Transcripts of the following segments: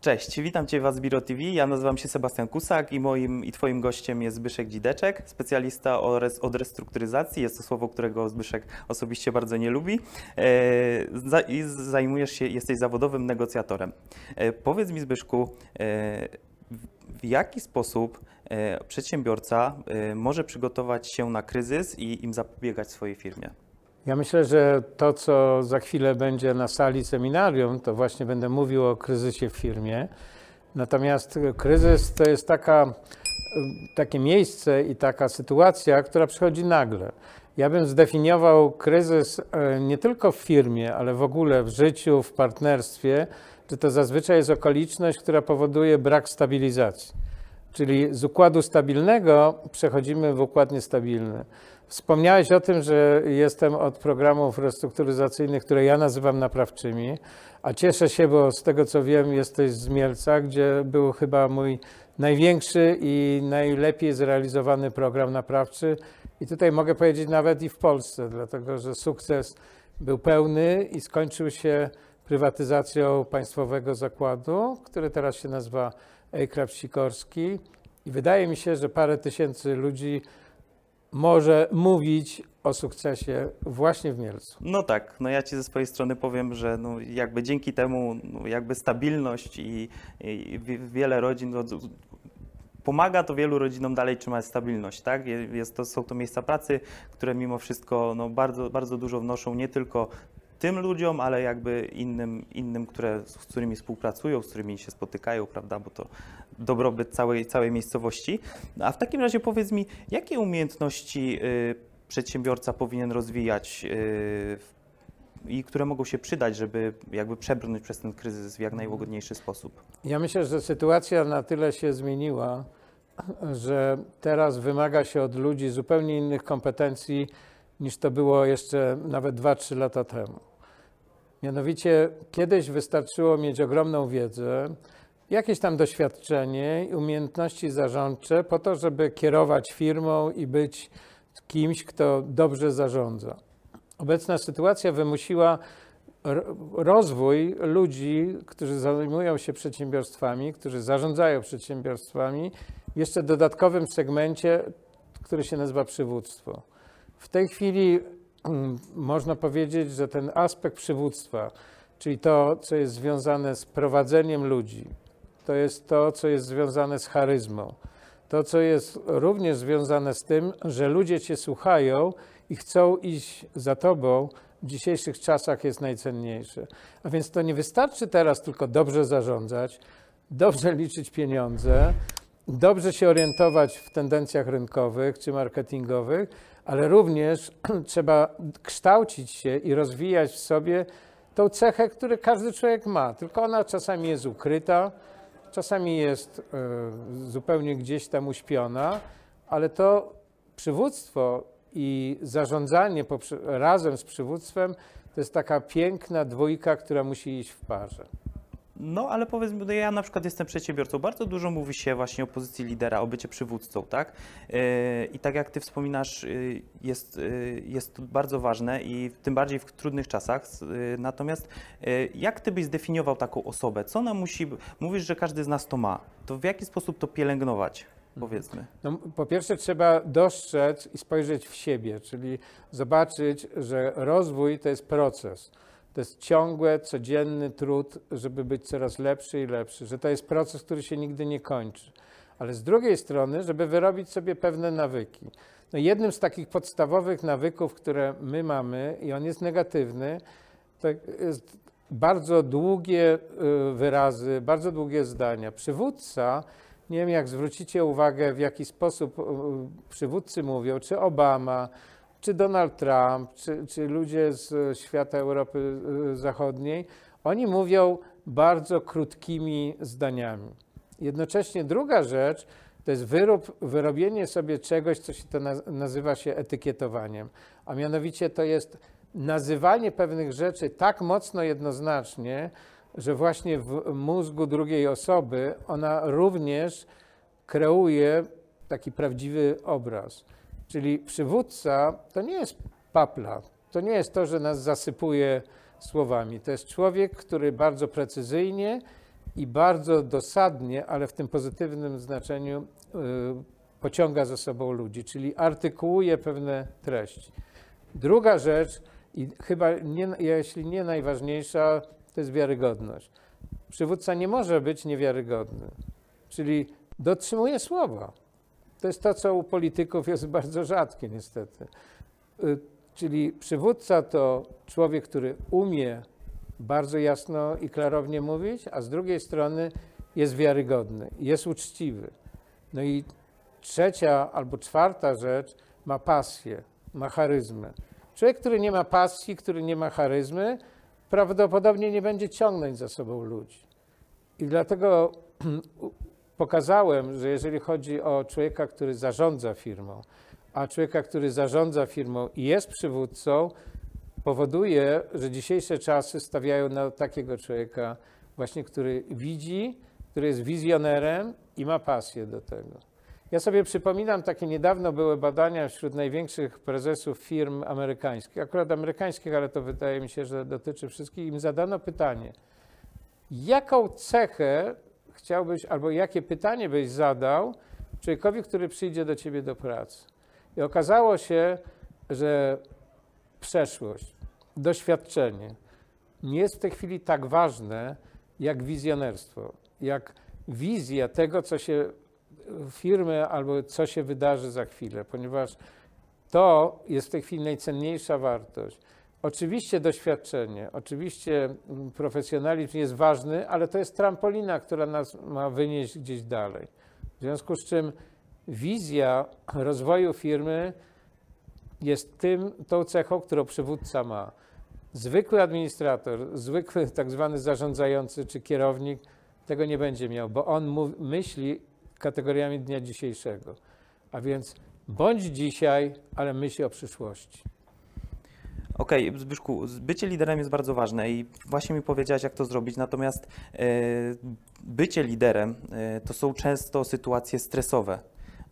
Cześć, witam Cię w Azbiro TV. Ja nazywam się Sebastian Kusak i moim i Twoim gościem jest Zbyszek Dzideczek, specjalista od restrukturyzacji. Jest to słowo, którego Zbyszek osobiście bardzo nie lubi. E, I zajmujesz się, jesteś zawodowym negocjatorem. E, powiedz mi Zbyszku, e, w jaki sposób przedsiębiorca może przygotować się na kryzys i im zapobiegać swojej firmie? Ja myślę, że to, co za chwilę będzie na sali seminarium, to właśnie będę mówił o kryzysie w firmie. Natomiast kryzys to jest taka, takie miejsce i taka sytuacja, która przychodzi nagle. Ja bym zdefiniował kryzys e, nie tylko w firmie, ale w ogóle w życiu, w partnerstwie, że to zazwyczaj jest okoliczność, która powoduje brak stabilizacji. Czyli z układu stabilnego przechodzimy w układ niestabilny. Wspomniałeś o tym, że jestem od programów restrukturyzacyjnych, które ja nazywam naprawczymi, a cieszę się, bo z tego co wiem, jesteś z Mielca, gdzie był chyba mój największy i najlepiej zrealizowany program naprawczy. I tutaj mogę powiedzieć nawet i w Polsce, dlatego że sukces był pełny i skończył się prywatyzacją państwowego zakładu, który teraz się nazywa Ejkrab Sikorski. I wydaje mi się, że parę tysięcy ludzi może mówić o sukcesie właśnie w Mielcu. No tak, no ja Ci ze swojej strony powiem, że no jakby dzięki temu no jakby stabilność i, i wiele rodzin no, pomaga to wielu rodzinom dalej trzymać stabilność, tak? Jest to, są to miejsca pracy, które mimo wszystko no, bardzo, bardzo dużo wnoszą nie tylko tym ludziom, ale jakby innym, innym które, z którymi współpracują, z którymi się spotykają, prawda, bo to dobrobyt całej, całej miejscowości. A w takim razie powiedz mi, jakie umiejętności y, przedsiębiorca powinien rozwijać y, i które mogą się przydać, żeby jakby przebrnąć przez ten kryzys w jak najłagodniejszy sposób? Ja myślę, że sytuacja na tyle się zmieniła, że teraz wymaga się od ludzi zupełnie innych kompetencji niż to było jeszcze nawet 2-3 lata temu. Mianowicie kiedyś wystarczyło mieć ogromną wiedzę, jakieś tam doświadczenie i umiejętności zarządcze po to, żeby kierować firmą i być kimś, kto dobrze zarządza. Obecna sytuacja wymusiła rozwój ludzi, którzy zajmują się przedsiębiorstwami, którzy zarządzają przedsiębiorstwami, jeszcze dodatkowym segmencie, który się nazywa przywództwo. W tej chwili można powiedzieć, że ten aspekt przywództwa, czyli to, co jest związane z prowadzeniem ludzi, to jest to, co jest związane z charyzmą, to, co jest również związane z tym, że ludzie Cię słuchają i chcą iść za Tobą, w dzisiejszych czasach jest najcenniejsze. A więc to nie wystarczy teraz tylko dobrze zarządzać, dobrze liczyć pieniądze, dobrze się orientować w tendencjach rynkowych czy marketingowych, ale również trzeba kształcić się i rozwijać w sobie tą cechę, którą każdy człowiek ma, tylko ona czasami jest ukryta, czasami jest y, zupełnie gdzieś tam uśpiona, ale to przywództwo i zarządzanie razem z przywództwem to jest taka piękna dwójka, która musi iść w parze. No, ale powiedzmy, no ja na przykład jestem przedsiębiorcą. Bardzo dużo mówi się właśnie o pozycji lidera, o bycie przywódcą, tak? Yy, I tak jak ty wspominasz, yy, jest, yy, jest to bardzo ważne i tym bardziej w trudnych czasach. Natomiast jak ty byś zdefiniował taką osobę? Co ona musi... Mówisz, że każdy z nas to ma. To w jaki sposób to pielęgnować? Powiedzmy. No, po pierwsze trzeba dostrzec i spojrzeć w siebie, czyli zobaczyć, że rozwój to jest proces to jest ciągły, codzienny trud, żeby być coraz lepszy i lepszy, że to jest proces, który się nigdy nie kończy. Ale z drugiej strony, żeby wyrobić sobie pewne nawyki. No jednym z takich podstawowych nawyków, które my mamy, i on jest negatywny, to jest bardzo długie y, wyrazy, bardzo długie zdania. Przywódca, nie wiem jak zwrócicie uwagę, w jaki sposób y, przywódcy mówią, czy Obama, czy Donald Trump, czy, czy ludzie z świata Europy y, Zachodniej, oni mówią bardzo krótkimi zdaniami. Jednocześnie druga rzecz to jest wyrób, wyrobienie sobie czegoś, co się to nazywa się etykietowaniem, a mianowicie to jest nazywanie pewnych rzeczy tak mocno jednoznacznie, że właśnie w mózgu drugiej osoby ona również kreuje taki prawdziwy obraz. Czyli przywódca to nie jest papla, to nie jest to, że nas zasypuje słowami. To jest człowiek, który bardzo precyzyjnie i bardzo dosadnie, ale w tym pozytywnym znaczeniu y, pociąga za sobą ludzi, czyli artykułuje pewne treści. Druga rzecz, i chyba nie, jeśli nie najważniejsza, to jest wiarygodność. Przywódca nie może być niewiarygodny, czyli dotrzymuje słowa. To jest to, co u polityków jest bardzo rzadkie, niestety. Y, Czyli przywódca to człowiek, który umie bardzo jasno i klarownie mówić, a z drugiej strony jest wiarygodny, jest uczciwy. No i trzecia albo czwarta rzecz ma pasję, ma charyzmę. Człowiek, który nie ma pasji, który nie ma charyzmy, prawdopodobnie nie będzie ciągnąć za sobą ludzi. I dlatego pokazałem, że jeżeli chodzi o człowieka, który zarządza firmą, a człowieka, który zarządza firmą i jest przywódcą, powoduje, że dzisiejsze czasy stawiają na takiego człowieka, właśnie który widzi, który jest wizjonerem i ma pasję do tego. Ja sobie przypominam, takie niedawno były badania wśród największych prezesów firm amerykańskich, akurat amerykańskich, ale to wydaje mi się, że dotyczy wszystkich. Im zadano pytanie, jaką cechę chciałbyś, albo jakie pytanie byś zadał człowiekowi, który przyjdzie do ciebie do pracy. I okazało się, że przeszłość, doświadczenie nie jest w tej chwili tak ważne jak wizjonerstwo, jak wizja tego, co się firmy albo co się wydarzy za chwilę, ponieważ to jest w tej chwili najcenniejsza wartość. Oczywiście doświadczenie, oczywiście profesjonalizm jest ważny, ale to jest trampolina, która nas ma wynieść gdzieś dalej. W związku z czym wizja rozwoju firmy jest tym, tą cechą, którą przywódca ma. Zwykły administrator, zwykły tak zwany zarządzający czy kierownik tego nie będzie miał, bo on myśli kategoriami dnia dzisiejszego. A więc bądź dzisiaj, ale myśl o przyszłości. Okej, okay, Zbyszku, bycie liderem jest bardzo ważne i właśnie mi powiedziałeś, jak to zrobić, natomiast e, bycie liderem e, to są często sytuacje stresowe.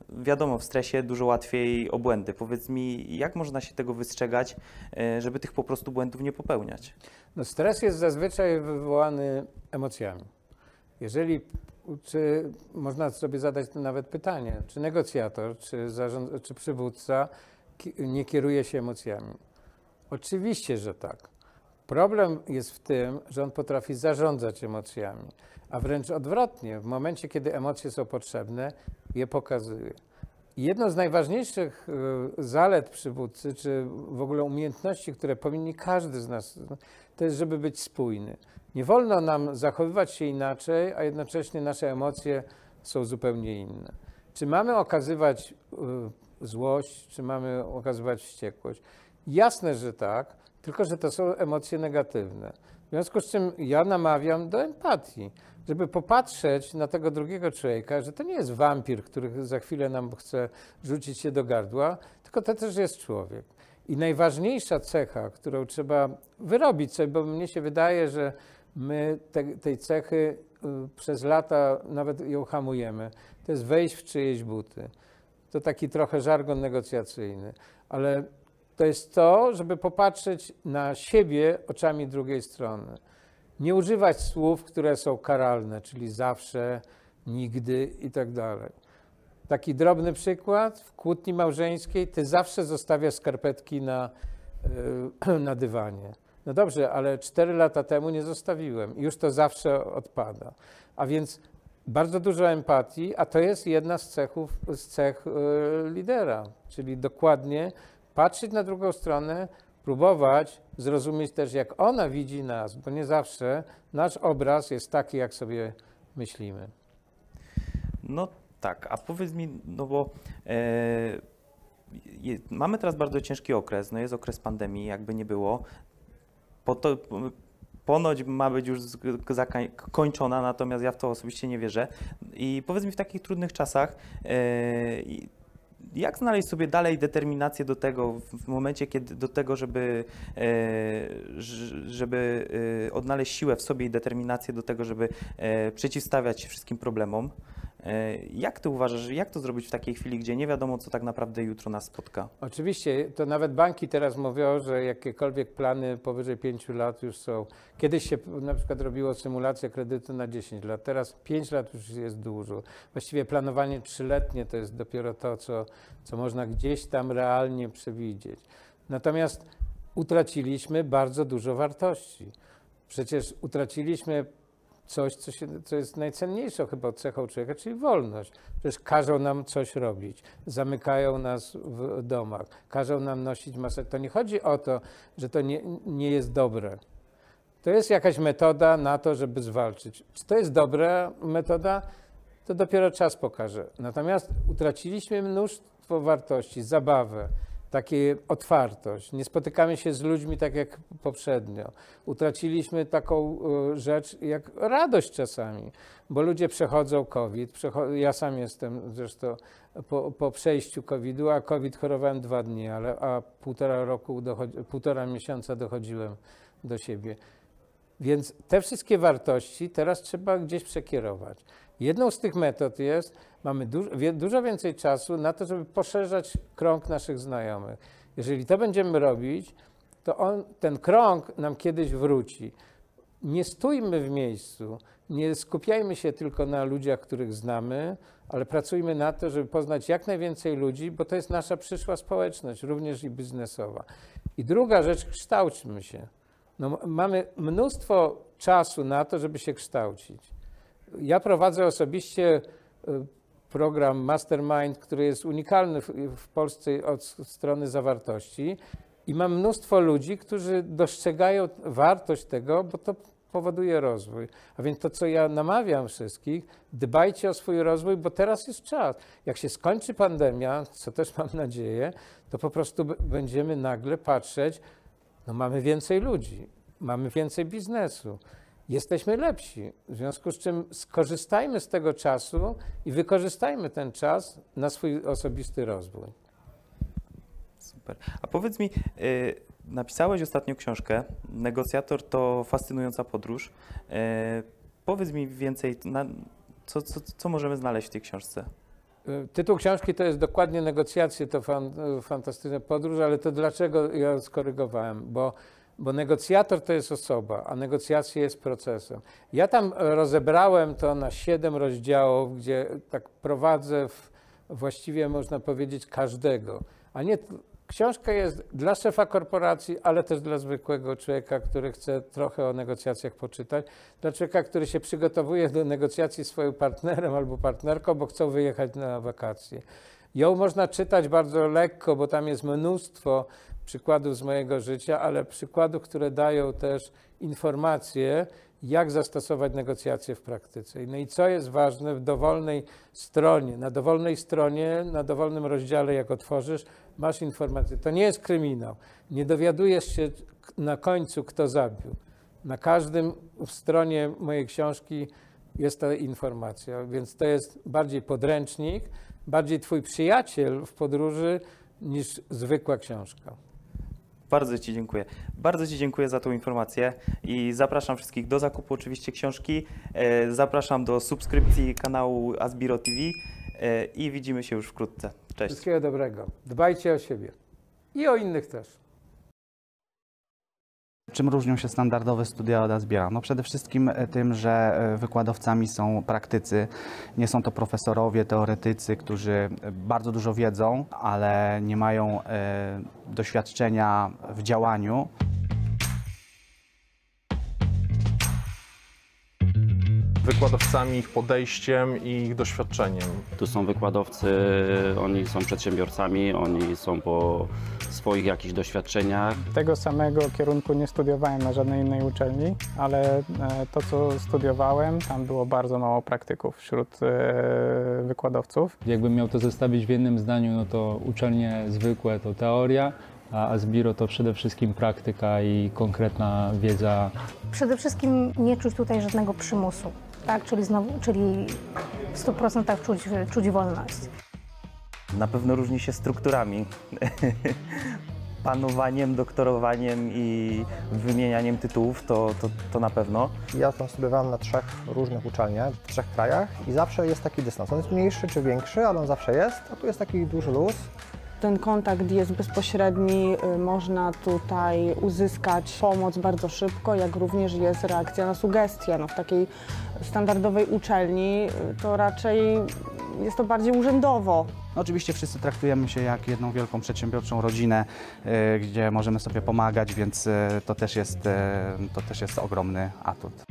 Wiadomo, w stresie dużo łatwiej o błędy. Powiedz mi, jak można się tego wystrzegać, e, żeby tych po prostu błędów nie popełniać? No stres jest zazwyczaj wywołany emocjami. Jeżeli, czy można sobie zadać nawet pytanie, czy negocjator, czy, zarząd, czy przywódca nie kieruje się emocjami? Oczywiście, że tak. Problem jest w tym, że on potrafi zarządzać emocjami, a wręcz odwrotnie, w momencie, kiedy emocje są potrzebne, je pokazuje. Jedną z najważniejszych y, zalet przywódcy, czy w ogóle umiejętności, które powinni każdy z nas, to jest, żeby być spójny. Nie wolno nam zachowywać się inaczej, a jednocześnie nasze emocje są zupełnie inne. Czy mamy okazywać y, złość, czy mamy okazywać wściekłość? Jasne, że tak, tylko że to są emocje negatywne. W związku z czym ja namawiam do empatii, żeby popatrzeć na tego drugiego człowieka, że to nie jest wampir, który za chwilę nam chce rzucić się do gardła, tylko to też jest człowiek. I najważniejsza cecha, którą trzeba wyrobić sobie, bo mnie się wydaje, że my te, tej cechy y, przez lata nawet ją hamujemy, to jest wejść w czyjeś buty. To taki trochę żargon negocjacyjny, ale to jest to, żeby popatrzeć na siebie oczami drugiej strony. Nie używać słów, które są karalne, czyli zawsze, nigdy i tak dalej. Taki drobny przykład. W kłótni małżeńskiej ty zawsze zostawiasz skarpetki na, yy, na dywanie. No dobrze, ale cztery lata temu nie zostawiłem. Już to zawsze odpada. A więc bardzo dużo empatii, a to jest jedna z cechów, z cech yy, lidera, czyli dokładnie patrzeć na drugą stronę, próbować zrozumieć też, jak ona widzi nas, bo nie zawsze nasz obraz jest taki, jak sobie myślimy. No tak, a powiedz mi, no bo e, mamy teraz bardzo ciężki okres, no jest okres pandemii, jakby nie było. Po to, ponoć ma być już zakończona, natomiast ja w to osobiście nie wierzę. I powiedz mi w takich trudnych czasach, e, jak znaleźć sobie dalej determinację do tego, w momencie, kiedy do tego, żeby, e, żeby e, odnaleźć siłę w sobie i determinację do tego, żeby e, przeciwstawiać się wszystkim problemom? E, Jak ty uważasz, jak to zrobić w takiej chwili, gdzie nie wiadomo, co tak naprawdę jutro nas spotka? Oczywiście, to nawet banki teraz mówią, że jakiekolwiek plany powyżej 5 lat już są. Kiedyś się na przykład robiło symulację kredytu na 10 lat, teraz 5 lat już jest dużo. Właściwie planowanie trzyletnie to jest dopiero to, co, co można gdzieś tam realnie przewidzieć. Natomiast utraciliśmy bardzo dużo wartości. Przecież utraciliśmy coś, co, się, co jest najcenniejszą chyba cechą człowieka, czyli wolność. Przecież każą nam coś robić, zamykają nas w domach, każą nam nosić maseczki. To nie chodzi o to, że to nie, nie jest dobre. To jest jakaś metoda na to, żeby zwalczyć. Czy to jest dobra metoda? To dopiero czas pokaże. Natomiast utraciliśmy mnóstwo wartości, zabawę, takie otwartość. Nie spotykamy się z ludźmi tak jak poprzednio. Utraciliśmy taką y, rzecz jak radość czasami, bo ludzie przechodzą COVID. Ja sam jestem zresztą po, po przejściu COVID-u, a COVID chorowałem dwa dni, ale a półtora roku, półtora miesiąca dochodziłem do siebie. Więc te wszystkie wartości teraz trzeba gdzieś przekierować. Jedną z tych metod jest, mamy dużo więcej czasu na to, żeby poszerzać krąg naszych znajomych. Jeżeli to będziemy robić, to on, ten krąg nam kiedyś wróci. Nie stójmy w miejscu, nie skupiajmy się tylko na ludziach, których znamy, ale pracujmy na to, żeby poznać jak najwięcej ludzi, bo to jest nasza przyszła społeczność, również i biznesowa. I druga rzecz, kształćmy się. No, mamy mnóstwo czasu na to, żeby się kształcić. Ja prowadzę osobiście y, program Mastermind, który jest unikalny w, Polsce od strony zawartości i mam mnóstwo ludzi, którzy dostrzegają wartość tego, bo to powoduje rozwój. A więc to, co ja namawiam wszystkich, dbajcie o swój rozwój, bo teraz jest czas. Jak się skończy pandemia, co też mam nadzieję, to po prostu będziemy nagle patrzeć, no mamy więcej ludzi, mamy więcej biznesu, jesteśmy lepsi. W związku z czym skorzystajmy z tego czasu i wykorzystajmy ten czas na swój osobisty rozwój. Super. A powiedz mi, y, napisałeś ostatnio książkę, Negocjator to fascynująca podróż. Y, powiedz mi więcej, na, co, co, co możemy znaleźć w tej książce? Y, Tytuł książki to jest dokładnie negocjacje, to fan, fantastyczna podróż, ale to dlaczego ja skorygowałem? Bo, bo negocjator to jest osoba, a negocjacje jest procesem. Ja tam rozebrałem to na siedem rozdziałów, gdzie tak prowadzę w, właściwie można powiedzieć każdego, a nie Książka jest dla szefa korporacji, ale też dla zwykłego człowieka, który chce trochę o negocjacjach poczytać, dla człowieka, który się przygotowuje do negocjacji z swoim partnerem albo partnerką, bo chcą wyjechać na wakacje. Ją można czytać bardzo lekko, bo tam jest mnóstwo przykładów z mojego życia, ale przykładów, które dają też informacje, jak zastosować negocjacje w praktyce. No i co jest ważne w dowolnej stronie, na dowolnej stronie, na dowolnym rozdziale, jak otworzysz, masz informację. To nie jest kryminał. Nie dowiadujesz się na końcu, kto zabił. Na każdym stronie mojej książki jest ta informacja, więc to jest bardziej podręcznik, bardziej twój przyjaciel w podróży niż zwykła książka. Bardzo Ci dziękuję. Bardzo Ci dziękuję za tą informację i zapraszam wszystkich do zakupu oczywiście książki. E, Zapraszam do subskrypcji kanału Asbiro TV e, i widzimy się już wkrótce. Cześć. Wszystkiego dobrego. Dbajcie o siebie i o innych też. Czym różnią się standardowe studia od Asbiera? No przede wszystkim e, tym, że e, wykładowcami są praktycy. Nie są to profesorowie, teoretycy, którzy bardzo dużo wiedzą, ale nie mają e, doświadczenia w działaniu. Wykładowcami, ich podejściem i ich doświadczeniem. Tu są wykładowcy, oni są przedsiębiorcami, oni są po swoich jakichś doświadczeniach. Tego samego kierunku nie studiowałem na żadnej innej uczelni, ale e, to, co studiowałem, tam było bardzo mało praktyków wśród e, wykładowców. Jakbym miał to zestawić w jednym zdaniu, no to uczelnie zwykłe to teoria, a Asbiro to przede wszystkim praktyka i konkretna wiedza Przede wszystkim nie czuć tutaj żadnego przymusu, tak? czyli, znowu, czyli w 100% czuć, czuć wolność. Na pewno różni się strukturami. panowaniem, doktorowaniem i wymienianiem tytułów, to, to, to na pewno. Ja tam studiowałem na trzech różnych uczelniach, w trzech krajach i zawsze jest taki dystans. On jest mniejszy czy większy, ale on zawsze jest, a tu jest taki duży luz. Ten kontakt jest bezpośredni, y, można tutaj uzyskać pomoc bardzo szybko, jak również jest reakcja na sugestie. No, w takiej standardowej uczelni y, to raczej jest to bardziej urzędowo. No, oczywiście wszyscy traktujemy się jak jedną wielką przedsiębiorczą rodzinę, e, gdzie możemy sobie pomagać, więc to też jest, to też jest ogromny atut.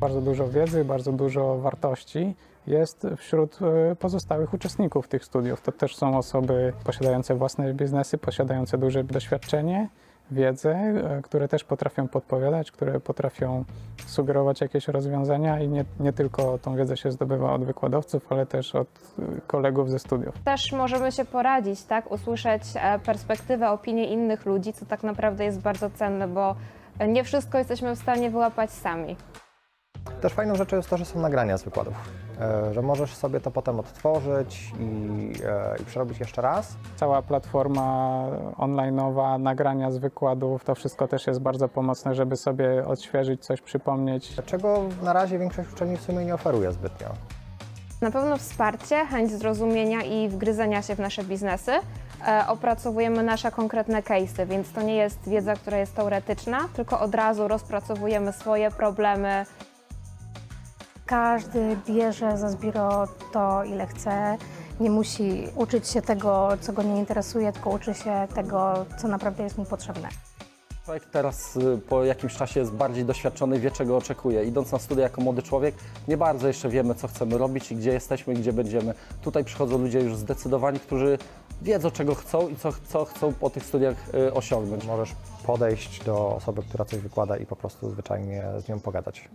Bardzo dużo wiedzy, bardzo dużo wartości jest wśród e, pozostałych uczestników tych studiów. To też są osoby posiadające własne biznesy, posiadające duże doświadczenie, wiedzę, e, które też potrafią podpowiadać, które potrafią sugerować jakieś rozwiązania i nie, nie tylko tą wiedzę się zdobywa od wykładowców, ale też od e, kolegów ze studiów. Też możemy się poradzić, tak? Usłyszeć perspektywę, opinię innych ludzi, co tak naprawdę jest bardzo cenne, bo nie wszystko jesteśmy w stanie wyłapać sami. Też fajną rzeczą jest to, że są nagrania z wykładów, e, że możesz sobie to potem odtworzyć i, e, i przerobić jeszcze raz. Cała platforma online'owa, nagrania z wykładów, to wszystko też jest bardzo pomocne, żeby sobie odświeżyć, coś przypomnieć. Czego na razie większość uczelni w sumie nie oferuje zbytnio. Na pewno wsparcie, chęć zrozumienia i wgryzania się w nasze biznesy. E, opracowujemy nasze konkretne case'y, więc to nie jest wiedza, która jest teoretyczna, tylko od razu rozpracowujemy swoje problemy, Każdy bierze za zbiro to, ile chce. Nie musi uczyć się tego, co go nie interesuje, tylko uczy się tego, co naprawdę jest mu potrzebne. Człowiek teraz y, po jakimś czasie jest bardziej doświadczony, wie czego oczekuje. Idąc na studia jako młody człowiek, nie bardzo jeszcze wiemy, co chcemy robić i gdzie jesteśmy i gdzie będziemy. Tutaj przychodzą ludzie już zdecydowani, którzy wiedzą, czego chcą i co, co chcą po tych studiach y, osiągnąć. Możesz podejść do osoby, która coś wykłada i po prostu zwyczajnie z nią pogadać.